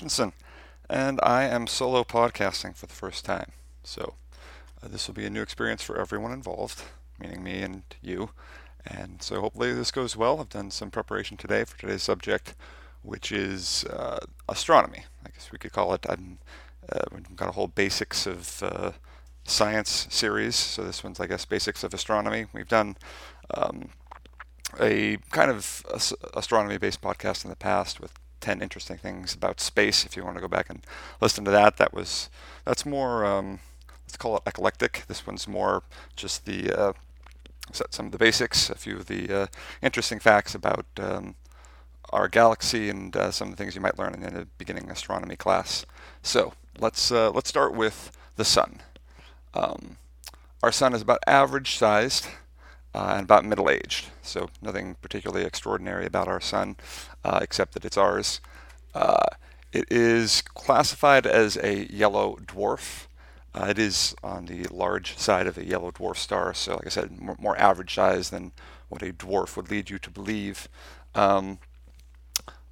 Christensen, and I am solo podcasting for the first time. So, uh, this will be a new experience for everyone involved, meaning me and you. And so, hopefully, this goes well. I've done some preparation today for today's subject, which is uh, astronomy. I guess we could call it. I'm, uh, got a whole basics of uh, science series. So, this one's, I guess, basics of astronomy. We've done um, a kind of astronomy based podcast in the past with 10 interesting things about space if you want to go back and listen to that. That was that's more um, let's call it eclectic. This one's more just the uh, some of the basics a few of the uh, interesting facts about um, our galaxy and uh, some of the things you might learn in a beginning astronomy class. So let's uh, let's start with the sun. Um, our sun is about average sized uh, and about middle aged. So nothing particularly extraordinary about our sun, uh, except that it's ours. Uh, it is classified as a yellow dwarf. Uh, it is on the large side of a yellow dwarf star, so like I said, more, more average size than what a dwarf would lead you to believe. Um,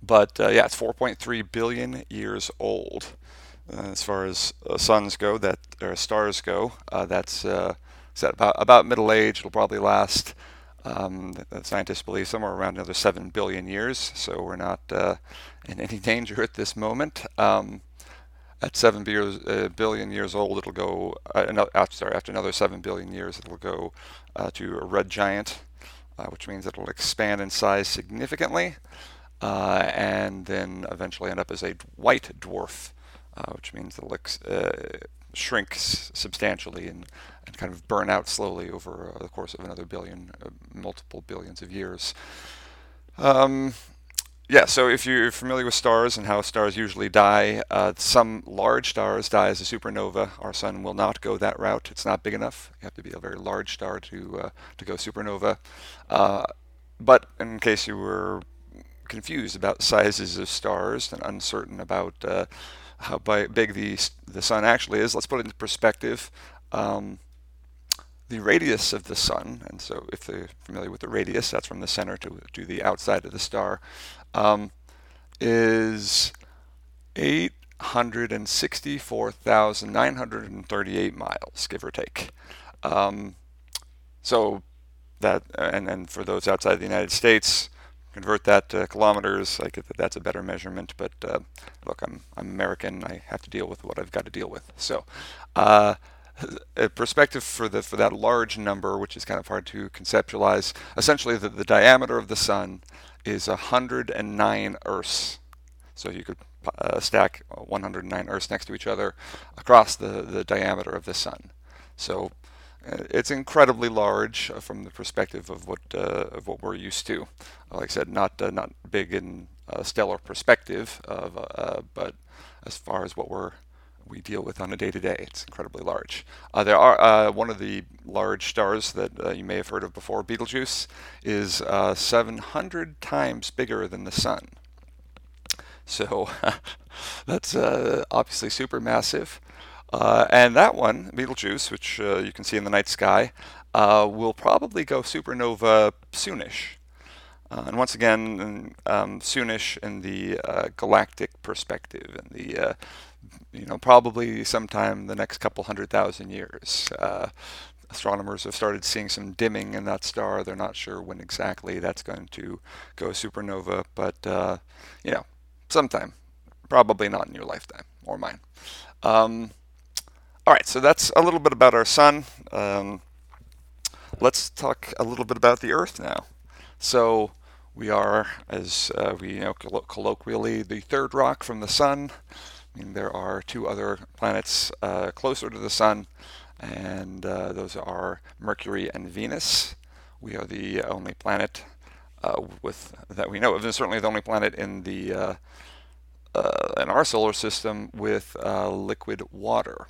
but uh, yeah, it's 4.3 billion years old. Uh, as far as suns go, that or stars go, that's about, about middle age. It'll probably last, um, scientists believe, somewhere around another 7 billion years. So we're not uh, in any danger at this moment. Um, at 7 years, uh, billion years old, it'll go, uh, another, after, sorry, after another 7 billion years, it'll go uh, to a red giant, uh, which means it'll expand in size significantly. Uh, and then eventually end up as a white dwarf, which means it'll ex- shrinks substantially and, and kind of burn out slowly over uh, the course of another billion, uh, multiple billions of years. Um, yeah, so if you're familiar with stars and how stars usually die, uh, some large stars die as a supernova. Our sun will not go that route. It's not big enough. You have to be a very large star to uh, to go supernova. Uh, but in case you were confused about sizes of stars and uncertain about uh, how big the the sun actually is. Let's put it into perspective. Um, the radius of the sun, and so if they're familiar with the radius, that's from the center to, to the outside of the star, um, is 864,938 miles, give or take. Um, so that, and, and for those outside the United States, convert that to kilometers, I get that that's a better measurement. But uh, look, I'm I'm American. I have to deal with what I've got to deal with. So, uh, a perspective for the for that large number, which is kind of hard to conceptualize. Essentially, the, the diameter of the sun is 109 Earths. So you could uh, stack 109 Earths next to each other across the, the diameter of the sun. So it's incredibly large uh, from the perspective of what uh, of what we're used to. Like I said, not not big in stellar perspective, of, but as far as what we're we deal with on a day to day. It's incredibly large. Uh, there are uh, one of the large stars that uh, you may have heard of before, Betelgeuse, is 700 times bigger than the Sun. So that's obviously super massive. Uh, and that one, Betelgeuse, which uh, you can see in the night sky, uh, will probably go supernova soonish. Uh, and once again, um, soonish in the uh, galactic perspective, and the uh, you know probably sometime the next couple hundred thousand years. astronomers have started seeing some dimming in that star. They're not sure when exactly that's going to go supernova, but you know, sometime. Probably not in your lifetime or mine. Um, all right, so that's a little bit about our sun. Um, let's talk a little bit about the Earth now. So we are, as uh, we know colloquially, the third rock from the sun. I mean, there are two other planets uh, closer to the sun, and uh, those are Mercury and Venus. We are the only planet uh, with that we know of, and certainly the only planet in the uh, uh, in our solar system with liquid water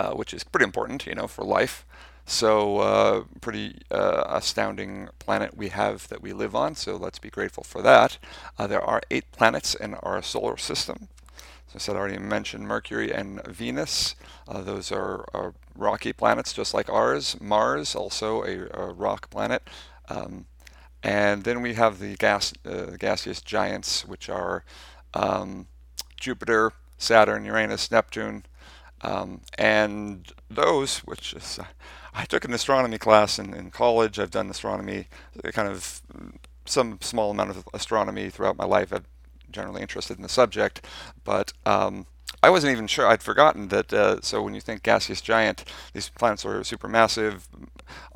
uh, which is pretty important, you know, for life. So, uh, pretty uh, astounding planet we have that we live on. So let's be grateful for that. Uh, there are eight planets in our solar system. As I said, I already mentioned Mercury and Venus. Uh, those are, are, rocky planets just like ours. Mars, also a, a rock planet. Um, and then we have the gas, uh, gaseous giants, which are um, Jupiter, Saturn, Uranus, Neptune, um, and those, which is, uh, I took an astronomy class in, in college. I've done astronomy, kind of some small amount of astronomy throughout my life. I'm generally interested in the subject, but um, I wasn't even sure. I'd forgotten that. Uh, so when you think gaseous giant, these planets are supermassive.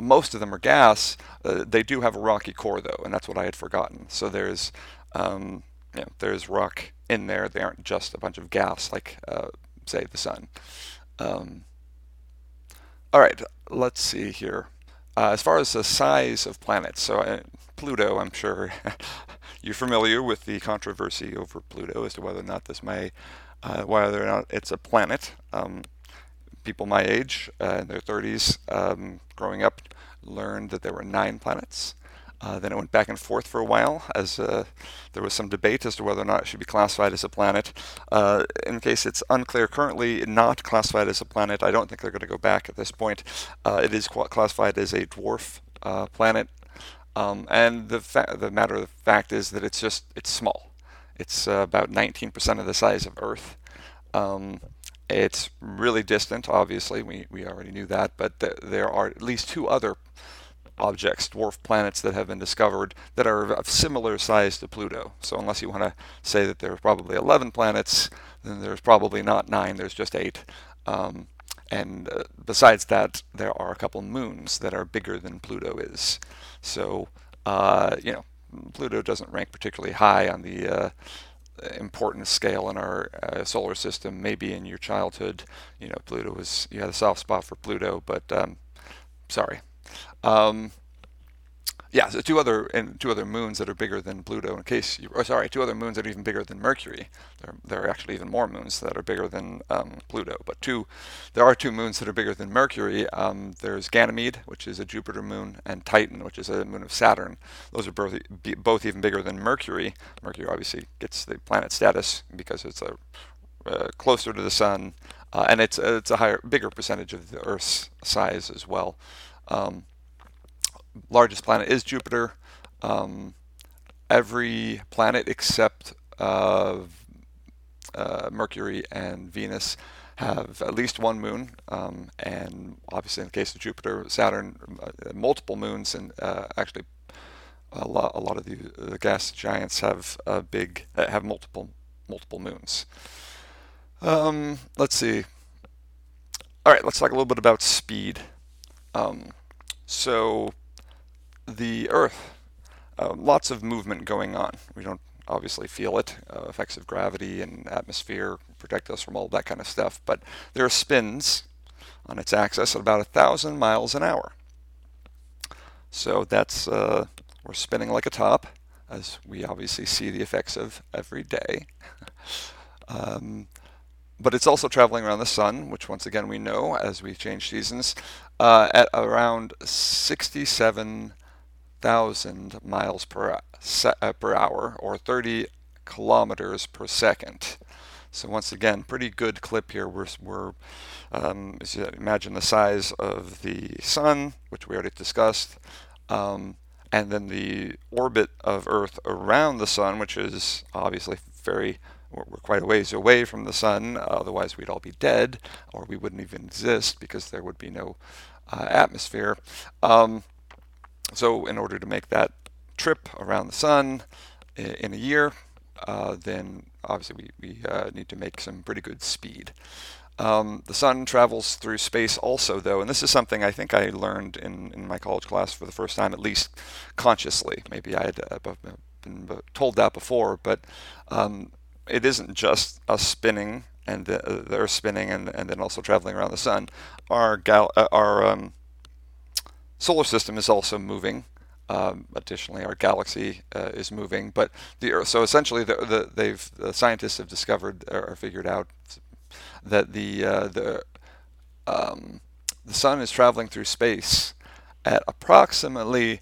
Most of them are gas. Uh, they do have a rocky core, though, and that's what I had forgotten. So there's um, you know, there's rock in there. They aren't just a bunch of gas like, uh, say, the sun. Um, all right, let's see here. Uh, as far as the size of planets, so uh, Pluto, I'm sure you're familiar with the controversy over Pluto as to whether or not this may, uh, whether or not it's a planet. Um, people my age, uh, in their 30s, um, growing up, learned that there were nine planets. Uh, then it went back and forth for a while as uh, there was some debate as to whether or not it should be classified as a planet. Uh, in case it's unclear, currently not classified as a planet. I don't think they're going to go back at this point. Uh, it is classified as a dwarf uh, planet. Um, and the, the matter of fact is that it's just, it's small. It's about 19% of the size of Earth. Um, it's really distant, obviously, we, we already knew that, but th- there are at least two other objects, dwarf planets that have been discovered that are of similar size to Pluto. So unless you want to say that there are probably 11 planets, then there's probably not nine, there's just eight. Um, and uh, besides that, there are a couple moons that are bigger than Pluto is. So, uh, you know, Pluto doesn't rank particularly high on the uh, importance scale in our uh, solar system. Maybe in your childhood, you know, Pluto was, you had a soft spot for Pluto, but um, sorry, um, yeah, so two other and two other moons that are bigger than Pluto. In case you, oh, sorry, two other moons that are even bigger than Mercury. There, there are actually even more moons that are bigger than um, Pluto. But two, there are two moons that are bigger than Mercury. Um, there's Ganymede, which is a Jupiter moon, and Titan, which is a moon of Saturn. Those are both both even bigger than Mercury. Mercury obviously gets the planet status because it's a uh, closer to the sun, uh, and it's it's a higher, bigger percentage of the Earth's size as well. Um, largest planet is Jupiter. Um, every planet except uh, uh, Mercury and Venus have at least one moon, um, and obviously in the case of Jupiter, Saturn, uh, multiple moons, and uh, actually a lot, a lot of the, gas giants have big uh, have multiple multiple moons. Um, let's see. All right, let's talk a little bit about speed. Um, so the Earth, uh, lots of movement going on. We don't obviously feel it. Uh, effects of gravity and atmosphere protect us from all that kind of stuff. But there are spins on its axis at about a thousand miles an hour. So that's uh, we're spinning like a top, as we obviously see the effects of every day. um, but it's also traveling around the sun, which once again we know as we change seasons, uh, at around 67 thousand miles per, uh, per hour or 30 kilometers per second. So once again, pretty good clip here. We're, we're um, as you imagine the size of the sun, which we already discussed, um, and then the orbit of Earth around the sun, which is obviously very we're quite a ways away from the sun, otherwise we'd all be dead, or we wouldn't even exist because there would be no uh, atmosphere. Um, so in order to make that trip around the sun in a year, uh, then obviously we, we uh, need to make some pretty good speed. Um, the sun travels through space also, though, and this is something I think I learned in, in my college class for the first time, at least consciously. Maybe I had uh, been told that before, but um, it isn't just us spinning and the, uh, the Earth spinning and, and then also traveling around the sun. Our, gal- uh, our um, solar system is also moving. Um, additionally, our galaxy uh, is moving, but the Earth. So essentially, the, the, they've the scientists have discovered or figured out that the uh, the um, the sun is traveling through space at approximately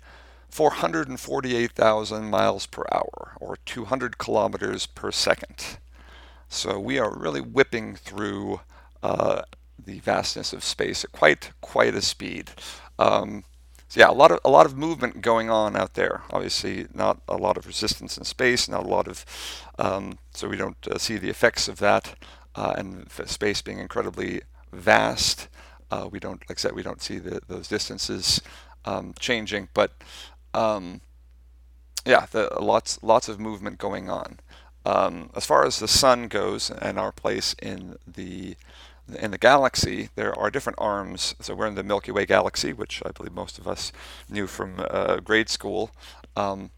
448,000 miles per hour, or 200 kilometers per second. So we are really whipping through uh, the vastness of space at quite quite a speed. Um, so yeah, a lot of a lot of movement going on out there. Obviously, not a lot of resistance in space, not a lot of um, so we don't uh, see the effects of that, uh, and space being incredibly vast. Uh, we don't, like I said, we don't see the, those distances um, changing, but um, yeah, the, lots lots of movement going on. Um, as far as the sun goes and our place in the in the galaxy, there are different arms. So we're in the Milky Way galaxy, which I believe most of us knew from uh, grade school. Um,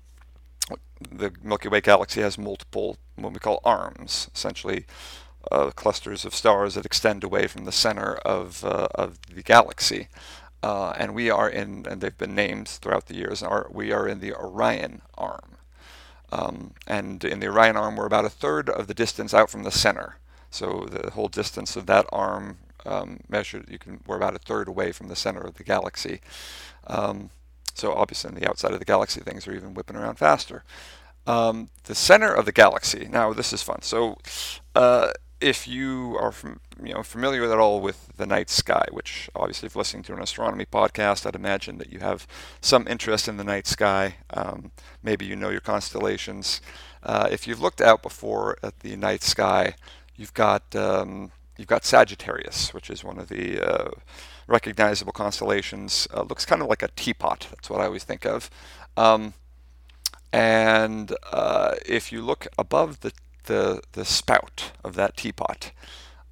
the Milky Way galaxy has multiple, what we call arms, essentially uh, clusters of stars that extend away from the center of, uh, of the galaxy. Uh, and we are in, and they've been named throughout the years, are, we are in the Orion arm. Um, and in the Orion arm, we're about a third of the distance out from the center. So the whole distance of that arm um, measured, you can we're about a third away from the center of the galaxy. Um, so obviously, on the outside of the galaxy, things are even whipping around faster. Um, the center of the galaxy. Now, this is fun. So, uh, if you are from, you know familiar at all with the night sky, which obviously, if listening to an astronomy podcast, I'd imagine that you have some interest in the night sky. Um, maybe you know your constellations. Uh, if you've looked out before at the night sky, You've got um, you've got Sagittarius, which is one of the uh, recognizable constellations. Uh, looks kind of like a teapot. That's what I always think of. Um, and uh, if you look above the, the the spout of that teapot,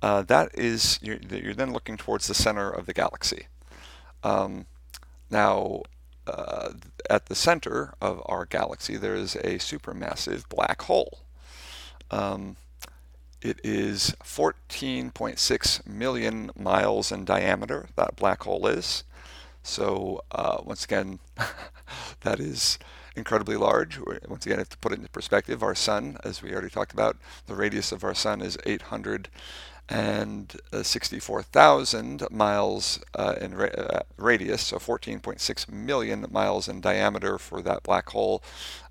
uh, that is you're, you're, then looking towards the center of the galaxy. Um, now, uh, at the center of our galaxy, there is a supermassive black hole. Um, it is 14.6 million miles in diameter, that black hole is. So, uh, once again, that is incredibly large. Once again, to put it into perspective. Our sun, as we already talked about, the radius of our sun is 864,000 miles uh, in ra- uh, radius, so 14.6 million miles in diameter for that black hole.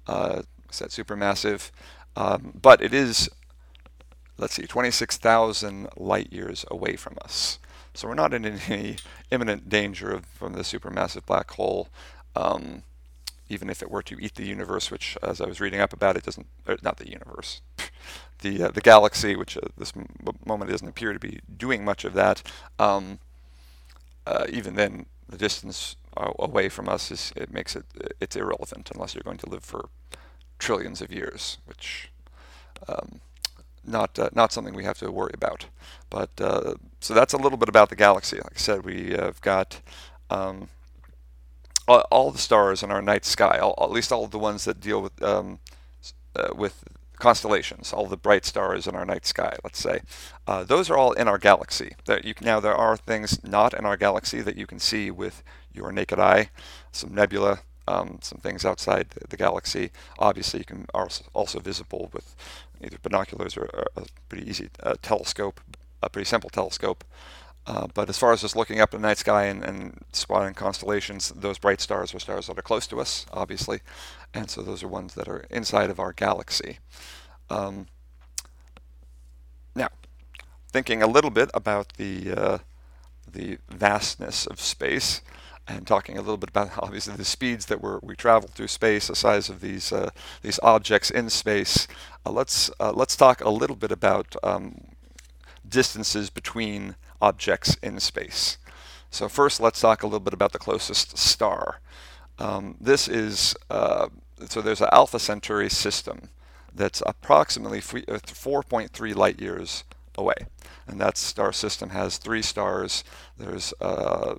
Uh, is that supermassive? Um, but it is let's see, 26,000 light years away from us. So we're not in any imminent danger of, from the supermassive black hole, um, even if it were to eat the universe, which, as I was reading up about, it doesn't, er, not the universe, the, uh, the galaxy, which at this moment doesn't appear to be doing much of that. Um, uh, even then, the distance away from us is, it makes it, it's irrelevant unless you're going to live for trillions of years, which um, not uh, not something we have to worry about. But uh, so that's a little bit about the galaxy. Like I said, we have got um, all, all, the stars in our night sky, all, at least all the ones that deal with um, uh, with constellations, all the bright stars in our night sky. Let's say uh, those are all in our galaxy. You, now there are things not in our galaxy that you can see with your naked eye, some nebula, um, some things outside the, the, galaxy. Obviously, you can also, also visible with either binoculars or, a pretty easy telescope, a pretty simple telescope. Uh, but as far as just looking up in the night sky and, and, spotting constellations, those bright stars are stars that are close to us, obviously, and so those are ones that are inside of our galaxy. Um, now, thinking a little bit about the uh, the vastness of space, and talking a little bit about obviously the speeds that we we travel through space, the size of these uh, these objects in space. Uh, let's uh, let's talk a little bit about um, distances between objects in space. So first, let's talk a little bit about the closest star. Um, this is uh, so there's an Alpha Centauri system that's approximately uh, 4.3 light years away, and that star system has three stars. There's uh,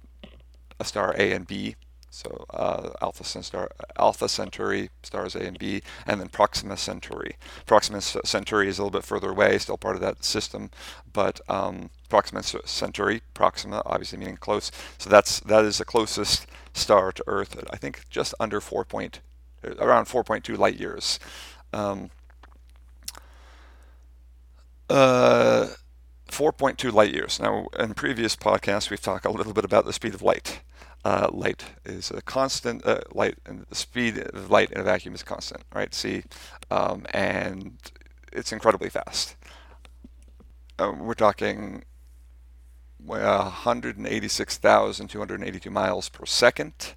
star A and B. So uh, Alpha, Centauri, Alpha Centauri stars A and B, and then Proxima Centauri. Proxima Centauri is a little bit further away, still part of that system, but um, Proxima Centauri, Proxima obviously meaning close. So that's that is the closest star to Earth. I think just under 4 point, around 4.2 light years. Um, uh, 4.2 light years. Now, in previous podcasts, we've talked a little bit about the speed of light uh, light is a constant uh, light and the speed of light in a vacuum is constant right See, um, and it's incredibly fast uh, we're talking 186,282 miles per second,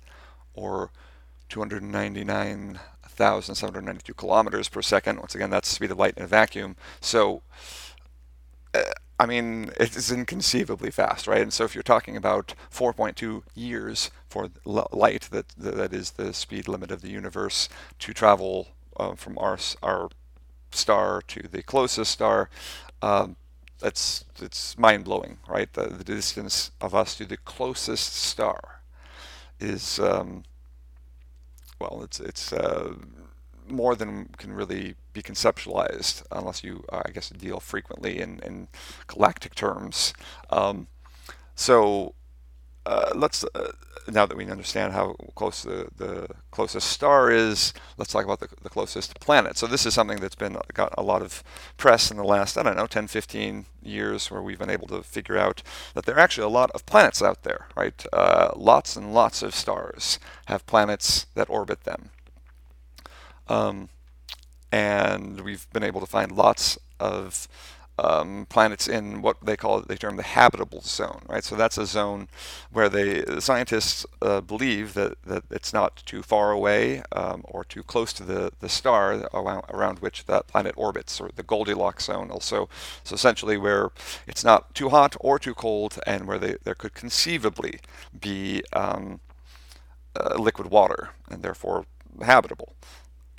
or 299,792 kilometers per second. Once again, that's the speed of light in a vacuum. So, uh, I mean, it is inconceivably fast, right? And so, if you're talking about 4.2 years for light, that that is the speed limit of the universe to travel uh, from our our star to the closest star, um, that's it's mind blowing, right? The, the, distance of us to the closest star is um, well, it's it's uh, more than can really be conceptualized unless you, uh, I guess, deal frequently in, in galactic terms. Um, so uh, let's uh, now that we understand how close the, the closest star is, let's talk about the, the closest planet. So this is something that's been got a lot of press in the last, I don't know, 10, 15 years where we've been able to figure out that there are actually a lot of planets out there, right? Uh, lots and lots of stars have planets that orbit them. Um, and we've been able to find lots of um, planets in what they call they term the habitable zone, right? So that's a zone where they the scientists uh, believe that, that it's not too far away um, or too close to the, the star around, around which that planet orbits, or the Goldilocks zone. Also, so essentially where it's not too hot or too cold, and where they, there could conceivably be um, uh, liquid water and therefore habitable.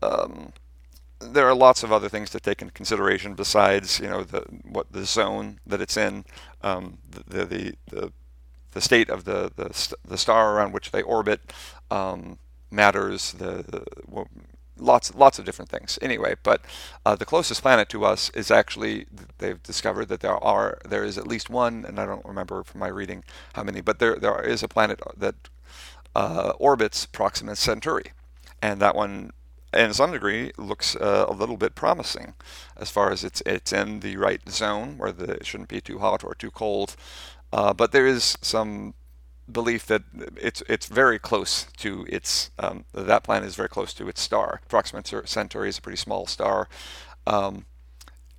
Um, there are lots of other things to take into consideration besides you know the what the zone that it's in, um, the, the the the state of the the, the star around which they orbit um, matters. The, the well, lots lots of different things. Anyway, but uh, the closest planet to us is actually they've discovered that there are there is at least one, and I don't remember from my reading how many, but there there is a planet that uh, orbits Proxima Centauri, and that one and some degree looks uh, a little bit promising as far as it's it's in the right zone where the, it shouldn't be too hot or too cold. Uh, but there is some belief that it's it's very close to its um, that planet is very close to its star. Proxima Centauri is a pretty small star, um,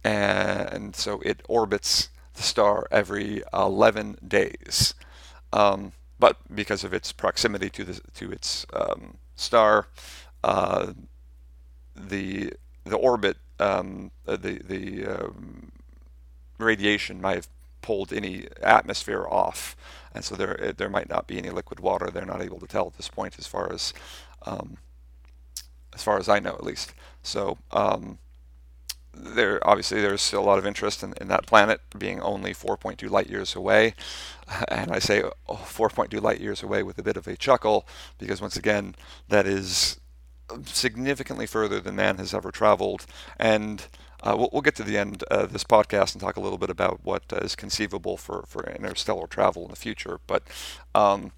and so it orbits the star every 11 days. Um, but because of its proximity to the to its um, star, uh, the the orbit, um, uh, the the um, radiation might have pulled any atmosphere off, and so there there might not be any liquid water. They're not able to tell at this point, as far as um, as far as I know, at least. So um, there obviously there's still a lot of interest in, in that planet being only 4.2 light years away, and I say oh, 4.2 light years away with a bit of a chuckle because once again that is significantly further than man has ever traveled. And uh, we'll, we'll, get to the end of this podcast and talk a little bit about what uh, is conceivable for, for interstellar travel in the future. But um,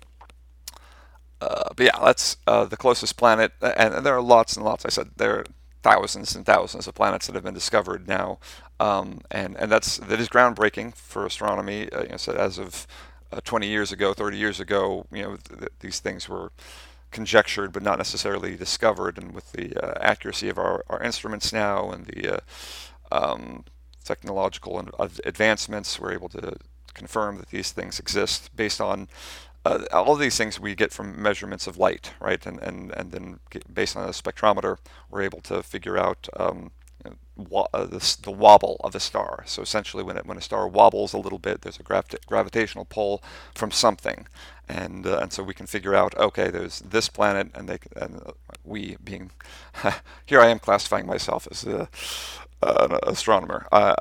uh, but yeah, that's uh, the closest planet, and, and, there are lots and lots. I said there are thousands and thousands of planets that have been discovered now, um, and and that's that is groundbreaking for astronomy. Uh, you know, so as of uh, 20 years ago, 30 years ago, you know, th- these things were conjectured but not necessarily discovered. And with the uh, accuracy of our, our instruments now and the uh, um, technological advancements, we're able to confirm that these things exist based on uh, all of these things we get from measurements of light, right? And and and then based on a spectrometer, we're able to figure out um, uh, the, the, wobble of a star. So essentially, when it, when a star wobbles a little bit, there's a gravi- gravitational pull from something, and uh, and so we can figure out okay, there's this planet, and they and uh, we being here, I am classifying myself as a, an astronomer. Uh,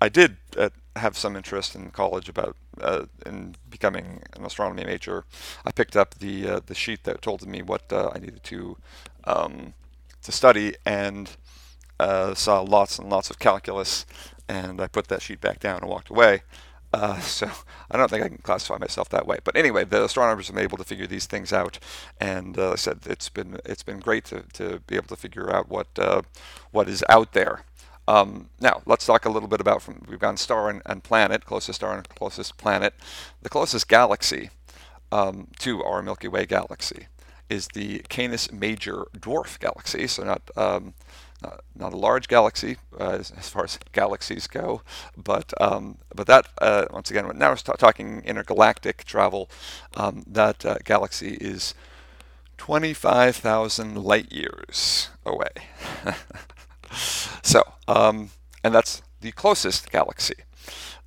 I did uh, have some interest in college about uh, in becoming an astronomy major. I picked up the the sheet that told me what I needed to um, to study and uh, saw lots and lots of calculus, and I put that sheet back down and walked away. Uh, so I don't think I can classify myself that way. But anyway, the astronomers have been able to figure these things out, and uh, I said it's been it's been great to, to be able to figure out what uh, what is out there. Um, now let's talk a little bit about from we've gone star and, and, planet, closest star and closest planet, the closest galaxy um, to our Milky Way galaxy is the Canis Major dwarf galaxy, so not um, not, not, a large galaxy uh, as, as, far as galaxies go, but um, but that uh, once again, now we're talking intergalactic travel. Um, that uh, galaxy is 25,000 light years away. so, um, and that's the closest galaxy.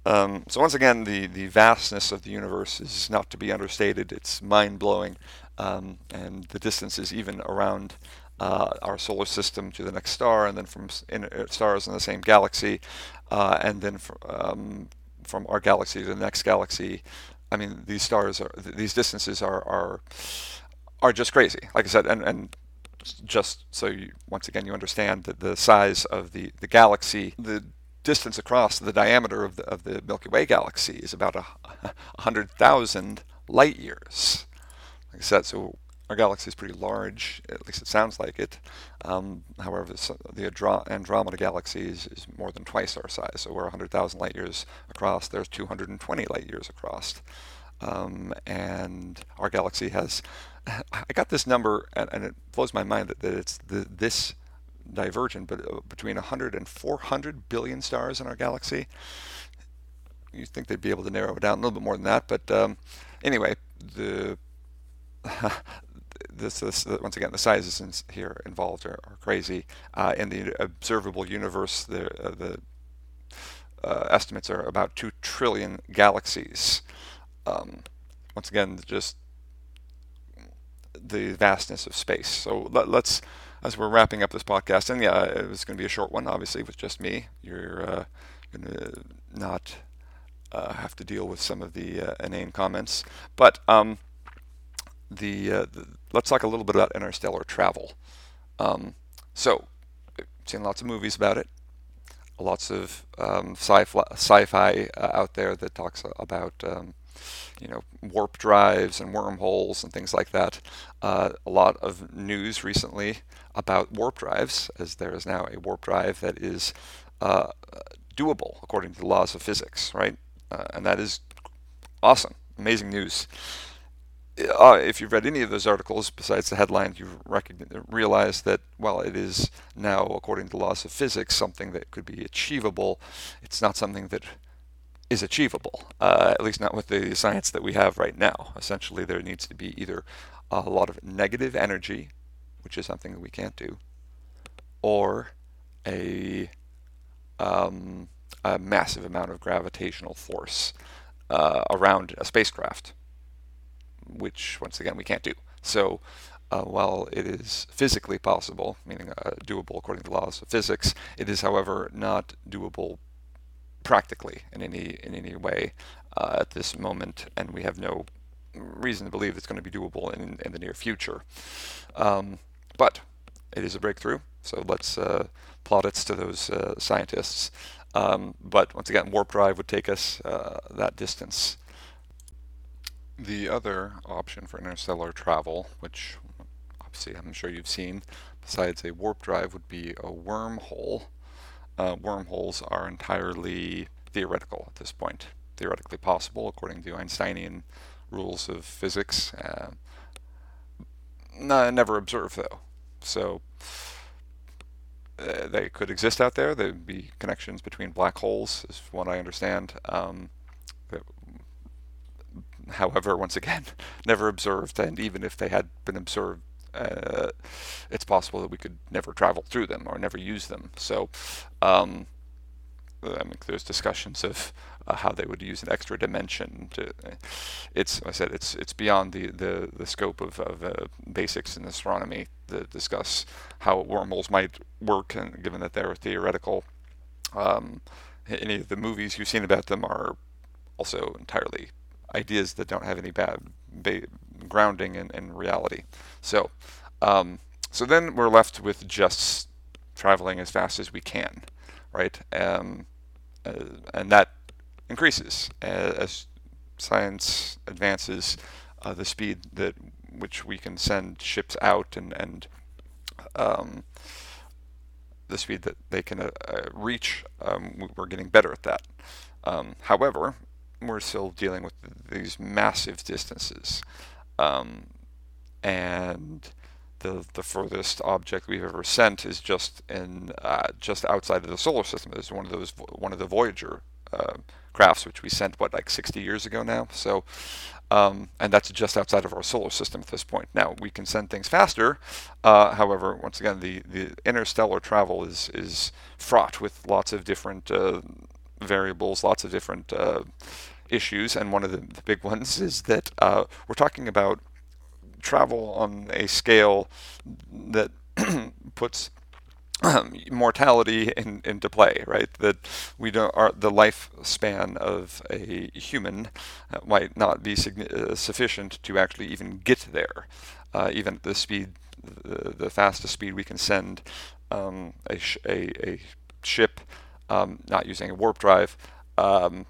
Um, so once again, the, the vastness of the universe is not to be understated. It's mind-blowing, um, and the distances even around uh, our solar system to the next star, and then from in, uh, stars in the same galaxy, uh, and then from, um, from our galaxy to the next galaxy. I mean, these stars are these distances are are are just crazy. Like I said, and and just so you once again you understand that the size of the the galaxy, the distance across the diameter of the, of the Milky Way galaxy is about a, hundred thousand light years. Like I said, so our galaxy is pretty large, at least it sounds like it. Um, however, the Andromeda galaxy is, is, more than twice our size, so we're 100,000 light years across. There's 220 light years across. Um, and our galaxy has, I got this number, and, and it blows my mind that, that it's the, this divergent, but uh, between 100 and 400 billion stars in our galaxy. You think they'd be able to narrow it down a little bit more than that, but um, anyway, the this, this, once again the sizes here involved are, are crazy. Uh, in the observable universe, the uh, the uh, estimates are about two trillion galaxies. Um, once again, just the vastness of space. So let, us as we're wrapping up this podcast, and yeah, it was going to be a short one, obviously, with just me. You're uh, going to not uh, have to deal with some of the uh, inane comments, but um, the, uh, the, let's talk a little bit about interstellar travel. Um, so, seen lots of movies about it, lots of um, sci-fi, sci-fi uh, out there that talks about um, you know, warp drives and wormholes and things like that. Uh, a lot of news recently about warp drives, as there is now a warp drive that is uh, doable according to the laws of physics, right? Uh, and that is awesome, amazing news. Uh, if you've read any of those articles, besides the headline, you realize that, well, it is now, according to the laws of physics, something that could be achievable. It's not something that is achievable, uh, at least not with the science that we have right now. Essentially, there needs to be either a lot of negative energy, which is something that we can't do, or a, um, a massive amount of gravitational force uh, around a spacecraft, which, once again, we can't do. So, uh, while it is physically possible, meaning uh, doable according to the laws of physics, it is, however, not doable practically in any in any way uh, at this moment, and we have no reason to believe it's going to be doable in, in the near future. Um, but it is a breakthrough, so let's uh, plaudits to those uh, scientists. Um, but once again, warp drive would take us uh, that distance. The other option for interstellar travel, which obviously I'm sure you've seen, besides a warp drive, would be a wormhole uh, wormholes are entirely theoretical at this point. Theoretically possible according to Einsteinian rules of physics. Uh, never observed though. So uh, they could exist out there. There would be connections between black holes, is what I understand. Um, however, once again, never observed, and even if they had been observed uh, it's possible that we could never travel through them or never use them. So, um, I mean, there's discussions of uh, how they would use an extra dimension. To, it's, I said, it's it's beyond the the, the scope of, of uh, basics in astronomy to discuss how wormholes might work, and given that they're theoretical. Um, any of the movies you've seen about them are also entirely ideas that don't have any bad grounding in, in reality. So, um, so then we're left with just traveling as fast as we can, right? Um, uh, and that increases as science advances. Uh, the speed that which we can send ships out and and um, the speed that they can uh, uh reach, um, we're getting better at that. Um, however, we're still dealing with these massive distances. Um, and the the furthest object we've ever sent is just in uh, just outside of the solar system. It's one of those one of the Voyager uh, crafts, which we sent what like 60 years ago now. So, um, and that's just outside of our solar system at this point. Now we can send things faster. Uh, however, once again, the the interstellar travel is is fraught with lots of different uh, variables, lots of different uh, issues, and one of the, the, big ones is that uh, we're talking about travel on a scale that puts um, mortality in, into play, right? That we don't are the lifespan of a human uh, might not be uh, sufficient to actually even get there, uh, even at the speed, the, the, fastest speed we can send um, a, sh- a, a, ship, um, not using a warp drive. Um,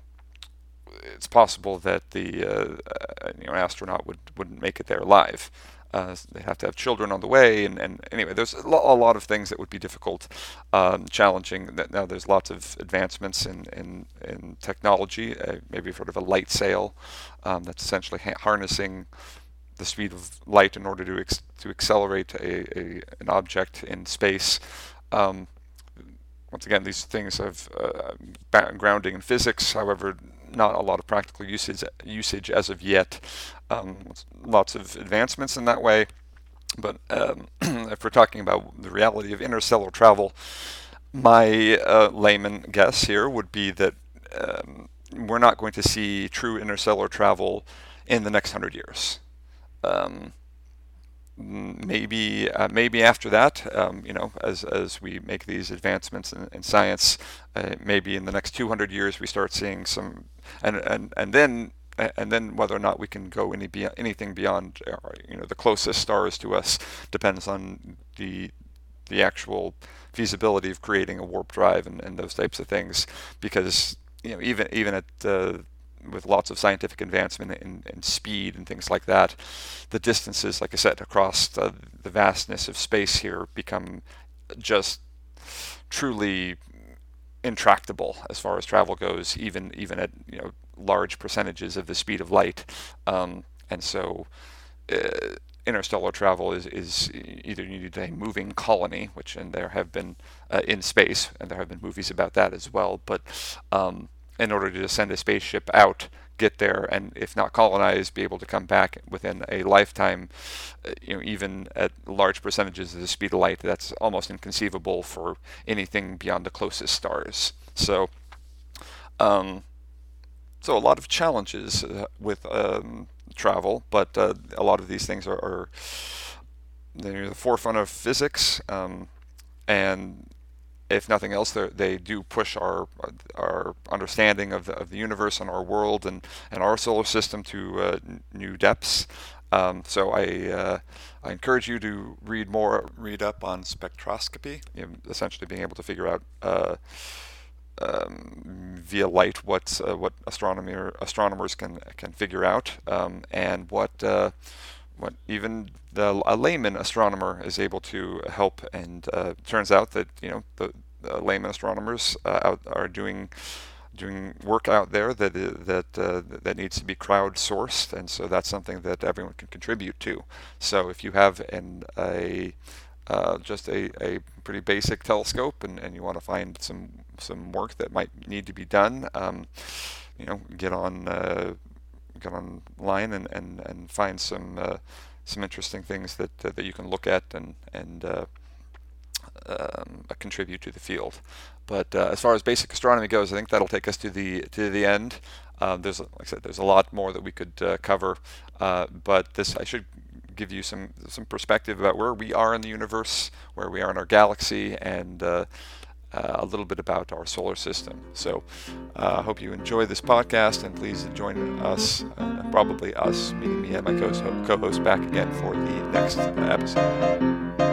it's possible that the uh, you know astronaut would wouldn't make it there alive. Uh, they have to have children on the way, and, and anyway, there's a, lo- a lot of things that would be difficult, um, challenging. Now there's lots of advancements in in, in technology, uh, maybe sort of a light sail um, that's essentially ha- harnessing the speed of light in order to ex- to accelerate a, a, an object in space. Um, once again, these things have uh, grounding in physics. However, not a lot of practical usage usage as of yet. Um, lots of advancements in that way, but um, if we're talking about the reality of interstellar travel, my uh, layman guess here would be that um, we're not going to see true interstellar travel in the next hundred years. Um, maybe uh, maybe after that, um, you know, as as we make these advancements in, in science, uh, maybe in the next 200 years we start seeing some, and and and then and then whether or not we can go any be, anything beyond, uh, you know, the closest stars to us depends on the the actual feasibility of creating a warp drive and, and those types of things, because you know even even at uh, with lots of scientific advancement and, speed and things like that, the distances, like I said, across the, the vastness of space here become just truly intractable as far as travel goes, even even at you know large percentages of the speed of light. Um, and so, uh, interstellar travel is, is either you need a moving colony, which and there have been uh, in space, and there have been movies about that as well. But um, in order to send a spaceship out, get there, and if not colonize, be able to come back within a lifetime, uh, you know, even at large percentages of the speed of light, that's almost inconceivable for anything beyond the closest stars. So, um, so a lot of challenges uh, with um, travel, but uh, a lot of these things are, are the forefront of physics, um, and if nothing else, they do push our our understanding of the, of the universe and our world and, and our solar system to uh, new depths. Um, so I uh, I encourage you to read more, read up on spectroscopy, you know, essentially being able to figure out uh, um, via light what uh, what astronomer astronomers can can figure out um, and what uh, what even the, a layman astronomer is able to help. And uh, turns out that you know the, the layman astronomers uh, out are doing doing work out there that that uh, that needs to be crowdsourced, and so that's something that everyone can contribute to. So if you have an a uh, just a, a pretty basic telescope and, and you want to find some some work that might need to be done, um, you know, get on uh, get online and, and, and find some uh, some interesting things that uh, that you can look at and and uh, um, contribute to the field. But uh, as far as basic astronomy goes, I think that'll take us to the to the end. There's like I said, there's a lot more that we could uh, cover, uh, but this I should give you some some perspective about where we are in the universe, where we are in our galaxy, and uh, a little bit about our solar system. So I uh, hope you enjoy this podcast and please join us, uh, probably us, meaning me and my co host, back again for the next episode.